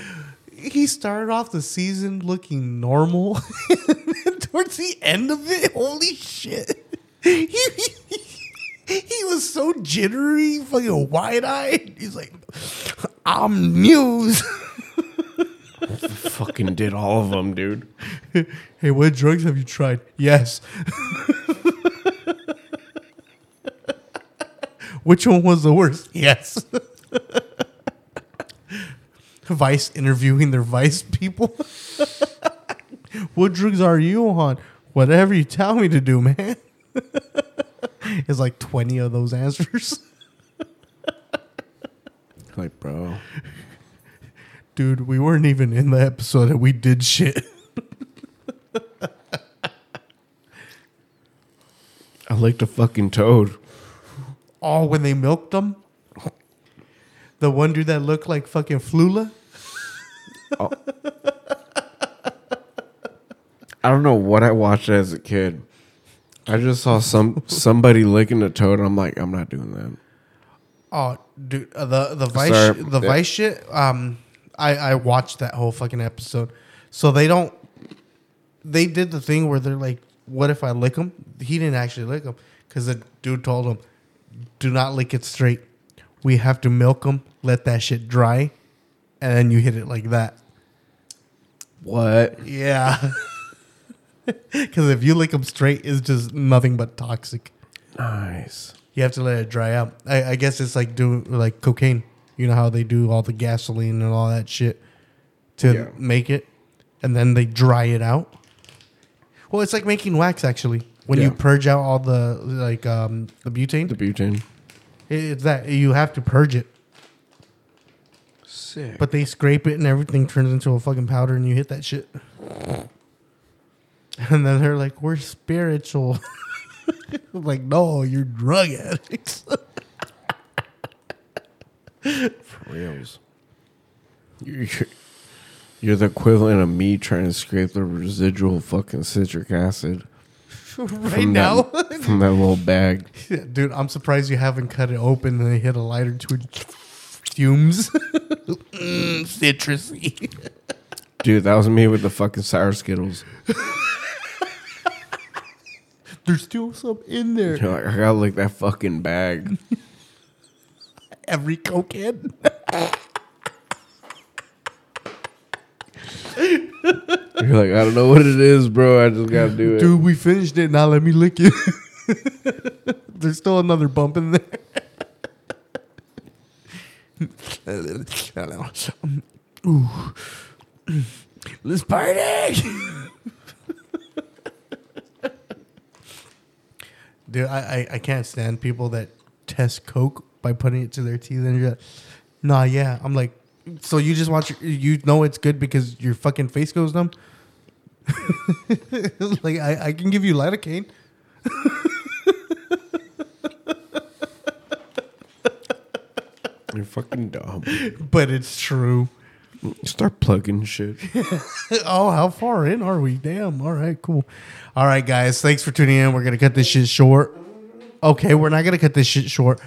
he started off the season looking normal. Towards the end of it, holy shit. He, he, was so jittery, fucking wide eyed. He's like, I'm news. Fucking did all of them, dude. hey, what drugs have you tried? Yes. Which one was the worst? Yes. Vice interviewing their Vice people. what drugs are you on? Whatever you tell me to do, man. it's like 20 of those answers. Like, bro. Dude, we weren't even in the episode and we did shit. I licked a fucking toad. Oh, when they milked them? The one dude that looked like fucking Flula? I don't know what I watched as a kid. I just saw some somebody licking a toad. I'm like, I'm not doing that. Oh, dude, uh, the the vice Sorry. the Yeah. vice shit. Um, I I watched that whole fucking episode. So they don't. They did the thing where they're like, "What if I lick him?" He didn't actually lick him because the dude told him, "Do not lick it straight. We have to milk him, let that shit dry, and then you hit it like that." What? Yeah. Because if you lick them straight, it's just nothing but toxic. Nice. You have to let it dry out. I, I guess it's like doing like cocaine. You know how they do all the gasoline and all that shit to Yeah. make it, and then they dry it out. Well, it's like making wax actually. When you purge out all the like um, the butane, The butane. it- it's that you have to purge it. Sick. But they scrape it and everything turns into a fucking powder, and you hit that shit. And then they're like, "We're spiritual." like, no, you're drug addicts. For reals. You're, you're the equivalent of me trying to scrape the residual fucking citric acid right from now, that, from that little bag. Yeah, dude, I'm surprised you haven't cut it open and they hit a lighter to it. Fumes, mm, citrusy. Dude, that was me with the fucking sour Skittles. There's still some in there. You're like, I gotta lick that fucking bag. Every cokehead. You're like, I don't know what it is, bro. I just gotta do it. Dude, we finished it. Now let me lick it. There's still another bump in there. Ooh. Let's party. Dude, I, I, I can't stand people that test Coke by putting it to their teeth and you're like, nah, yeah. I'm like, so you just watch. you know it's good because your fucking face goes numb? like I, I can give you lidocaine. You're fucking dumb. But it's true. Start plugging shit. oh, how far in are we? Damn. All right, cool. All right, guys. Thanks for tuning in. We're gonna cut this shit short. Okay, we're not gonna cut this shit short.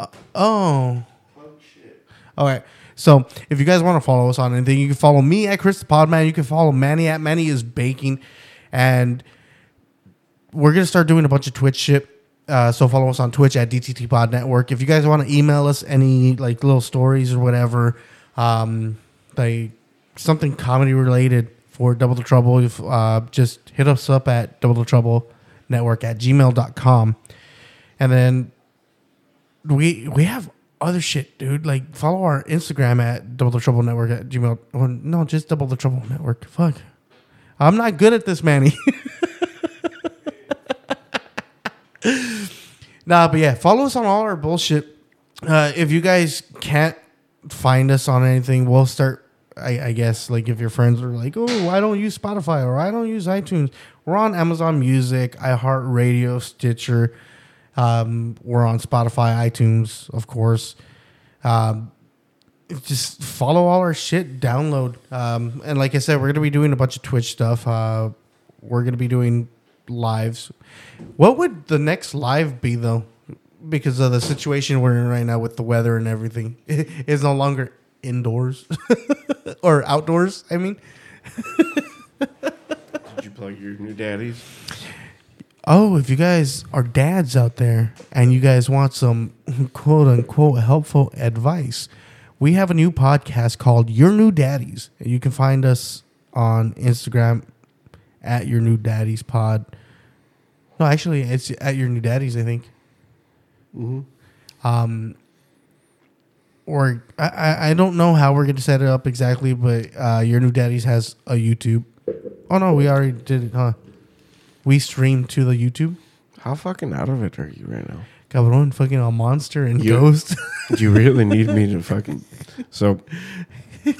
Uh, oh. All right. So if you guys want to follow us on anything, you can follow me at Chris the Podman. You can follow Manny at Manny is Baking, and we're gonna start doing a bunch of Twitch shit. Uh, so follow us on Twitch at DTT Pod Network. If you guys want to email us any like little stories or whatever, um, like something comedy related for Double the Trouble, uh, just hit us up at Double the Trouble Network at gmail.com. And then we we have other shit, dude. Like follow our Instagram at Double the Trouble Network at gmail. Or, no, just Double the Trouble Network. Fuck. I'm not good at this, Manny. Nah, but yeah, follow us on all our bullshit. Uh, if you guys can't find us on anything, we'll start I, I guess like if your friends are like, oh, I don't use Spotify or I don't use iTunes, we're on Amazon Music, iHeartRadio, Stitcher. Um, we're on Spotify, iTunes, of course. Um, just follow all our shit, download. Um, and like I said, we're gonna be doing a bunch of Twitch stuff. Uh, we're gonna be doing lives. What would the next live be though? Because of the situation we're in right now with the weather and everything, it's no longer indoors or outdoors. I mean, Did you plug your new daddies? Oh, if you guys are dads out there and you guys want some quote unquote helpful advice, we have a new podcast called Your New Daddies. You can find us on Instagram at Your New Daddies Pod. No, actually, it's at Your New Daddies, I think. Um, or I, I, I don't know how we're going to set it up exactly, but uh, Your New Daddies has a YouTube. Oh, no, we already did it, huh? We stream to the YouTube. How fucking out of it are you right now? Cabron, fucking a monster and You- ghost. Do you really need me to fucking? So, if,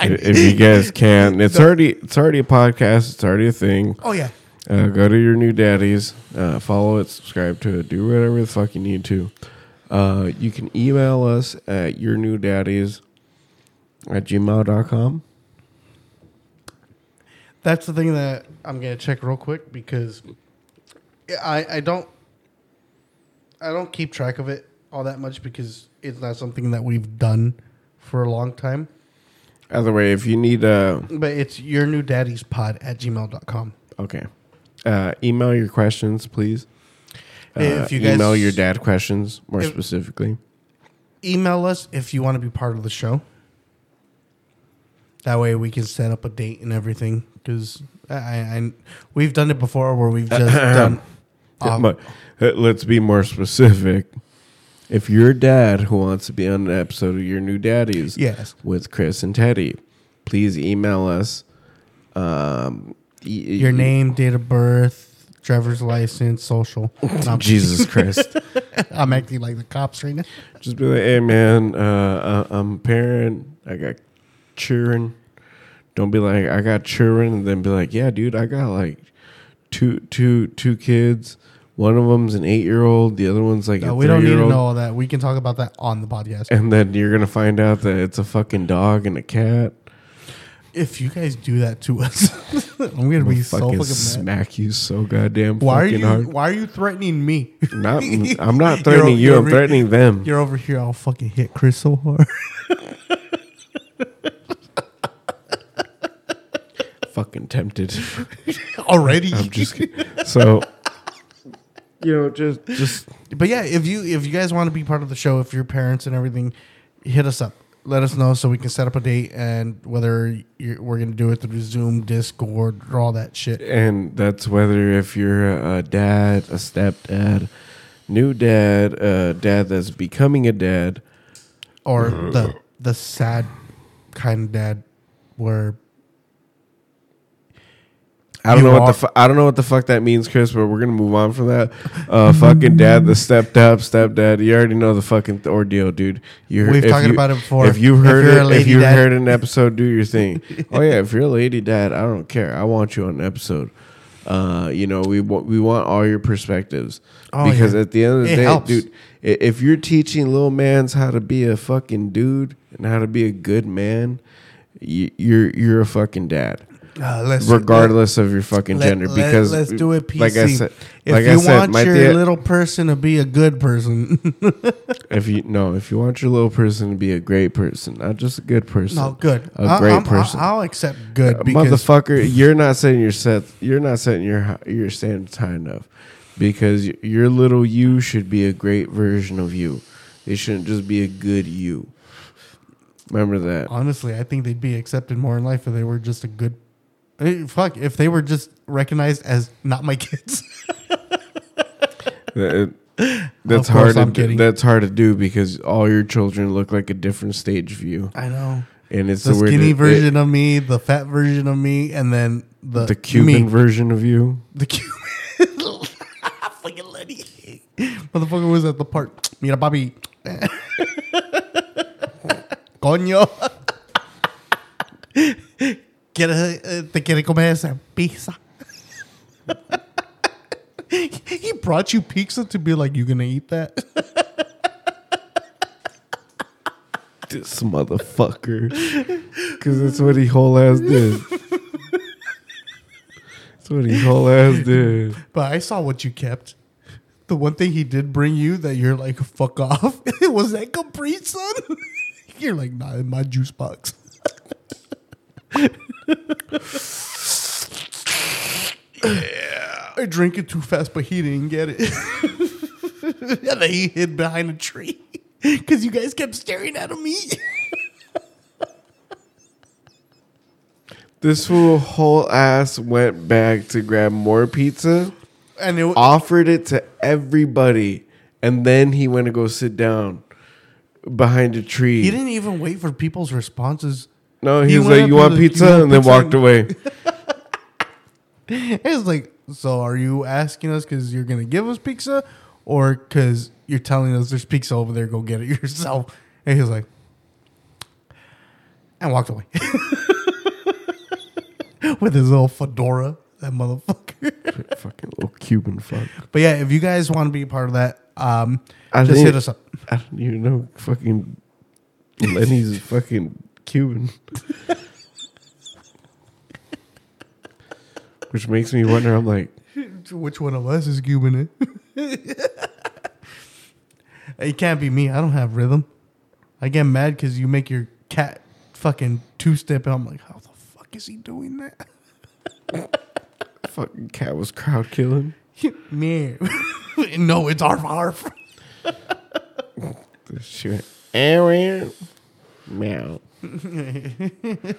if you guys can, it's already it's already a podcast. It's already a thing. oh, yeah. Uh, go to your new daddies, uh, follow it, subscribe to it, do whatever the fuck you need to. Uh, you can email us at your new daddies at gmail.com. That's the thing that I'm gonna check real quick because I I don't I don't keep track of it all that much because it's not something that we've done for a long time. Either way, if you need a. But it's your new daddy's pod at gmail.com. okay, uh, email your questions, please. Uh, If you guys- email your dad questions more If- specifically. Email us if you want to be part of the show. That way we can set up a date and everything. Because I, I we've done it before where we've just done. um, but uh, let's be more specific. If you're dad who wants to be on an episode of Your New Daddies Yes. with Chris and Teddy, please email us. Um, y- Your name, date of birth, driver's license, social. I'm- Jesus Christ. I'm acting like the cops right now. Just be like, hey man, uh, I- I'm a parent. I got children. Don't be like, I got children, and then be like, yeah, dude, I got like two, two, two kids. One of them's an eight year old. The other one's like No, a we don't need to know all that. We can talk about that on the podcast. And then you're gonna find out that it's a fucking dog and a cat. If you guys do that to us, I'm gonna be so fucking fucking mad. smack you so goddamn Why are you? hard. Why are you threatening me? Not, I'm not threatening you. I'm threatening them. You're over here. I'll fucking hit Chris so hard. fucking tempted. Already. I'm just kidding. so. You know, just just But yeah, if you if you guys want to be part of the show, if your parents and everything, hit us up. Let us know so we can set up a date and whether you're, we're gonna do it through Zoom, Discord, or all that shit. and that's whether if you're a dad, a stepdad, new dad, a dad that's becoming a dad. Or uh-huh. the the sad kind of dad where I don't You know what the fu- I don't know what the fuck that means, Chris. But we're gonna move on from that. Uh, fucking dad, the stepped up stepdad. You already know the fucking ordeal, dude. You We've talked you- about it before. If you If heard you're it, if you dad- heard an episode, do your thing. oh yeah, if you're a lady dad, I don't care. I want you on an episode. Uh, you know, we want we want all your perspectives Oh, because yeah. at the end of the It day, helps. dude, if you're teaching little mans how to be a fucking dude and how to be a good man, you, you're you're a fucking dad uh, regardless of your fucking let- gender. let- because let's do it PC. Like I said, if like you I said, want your thea- little person to be a good person, if you no, if you want your little person to be a great person, not just a good person, no, good. a I- great I'm- person. I'll, accept good Uh, because motherfucker, you're not setting your set. You're not setting your your standards high enough because your little you should be a great version of you. It shouldn't just be a good you. Remember that. honestly, I think they'd be accepted more in life if they were just a good. Eh, fuck, if they were just recognized as not my kids. That- that's Of hard. To, I'm do- kidding. that's hard to do because all your children look like a different stage view, I know. and it's The weird- skinny version of me, the fat version of me, and then the the Cuban me. version of you. The Cuban. Fucking Lenny. Motherfucker was at the park. Mira, papi. Coño. Quiere, eh, te quiere comer esa pizza. he brought you pizza to be like, you gonna eat that? This motherfucker. Because that's what he whole ass did. That's what he whole ass did. But I saw what you kept. The one thing he did bring you that you're like, fuck off, was that Capri Sun? you're like, nah, in my juice box. I drank it too fast, but he didn't get it. and then he hid behind a tree because you guys kept staring at me. This fool whole ass went back to grab more pizza, And it, offered it to everybody, and then he went to go sit down behind a tree. he didn't even wait for people's responses. No, he, he was like, "You want you pizza?" want and then pizza? walked away. It was like, so are you asking us because you're gonna give us pizza, or because you're telling us there's pizza over there? Go get it yourself. And he was like, and walked away with his little fedora. That motherfucker. Fucking little Cuban fuck. but yeah, if you guys want to be a part of that, um, I just hit us up. I don't even know. Fucking Lenny's fucking Cuban. Which makes me wonder. I'm like, Which one of us is Cuban? It. it can't be me. I don't have rhythm. I get mad because you make your cat fucking two step, and I'm like, how the fuck is he doing that? fucking cat was crowd killing. Man, no, it's arf arf. This shit. Aaron. Meow.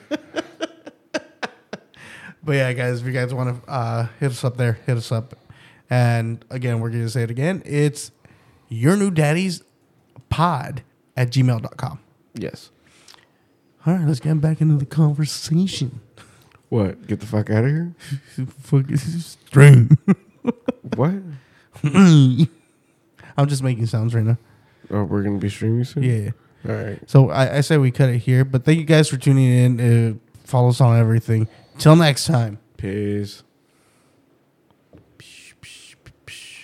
But yeah, guys, if you guys want to uh, hit us up there, hit us up. And again, we're going to say it again. It's your new daddy's pod at gmail.com. Yes. All right, let's get back into the conversation. What? Get the fuck out of here? fuck is string. What? I'm just making sounds right now. Oh, we're gonna be streaming soon. Yeah. All right. So I, I say we cut it here, but thank you guys for tuning in. Uh, follow us on everything. Till next time. Peace.